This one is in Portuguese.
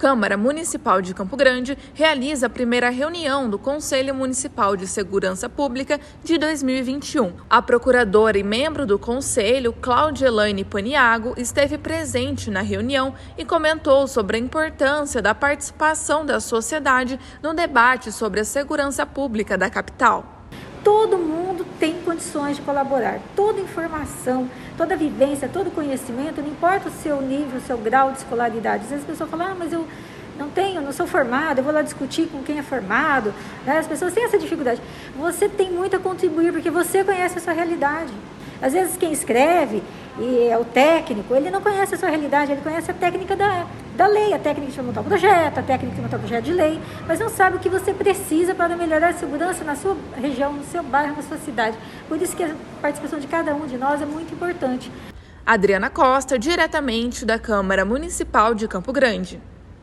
Câmara Municipal de Campo Grande realiza a primeira reunião do Conselho Municipal de Segurança Pública de 2021. A procuradora e membro do Conselho, Cláudia Elaine Paniago, esteve presente na reunião e comentou sobre a importância da participação da sociedade no debate sobre a segurança pública da capital. Todo mundo tem condições de colaborar. Toda informação, toda vivência, todo conhecimento, não importa o seu nível, o seu grau de escolaridade. Às vezes a pessoa fala, ah, mas eu não tenho, não sou formado, eu vou lá discutir com quem é formado. Né? As pessoas têm essa dificuldade. Você tem muito a contribuir, porque você conhece a sua realidade. Às vezes quem escreve e é o técnico, ele não conhece a sua realidade, ele conhece a técnica da, da lei, a técnica de montar um projeto, a técnica de montar um projeto de lei, mas não sabe o que você precisa para melhorar a segurança na sua região, no seu bairro, na sua cidade. Por isso que a participação de cada um de nós é muito importante. Adriana Costa, diretamente da Câmara Municipal de Campo Grande.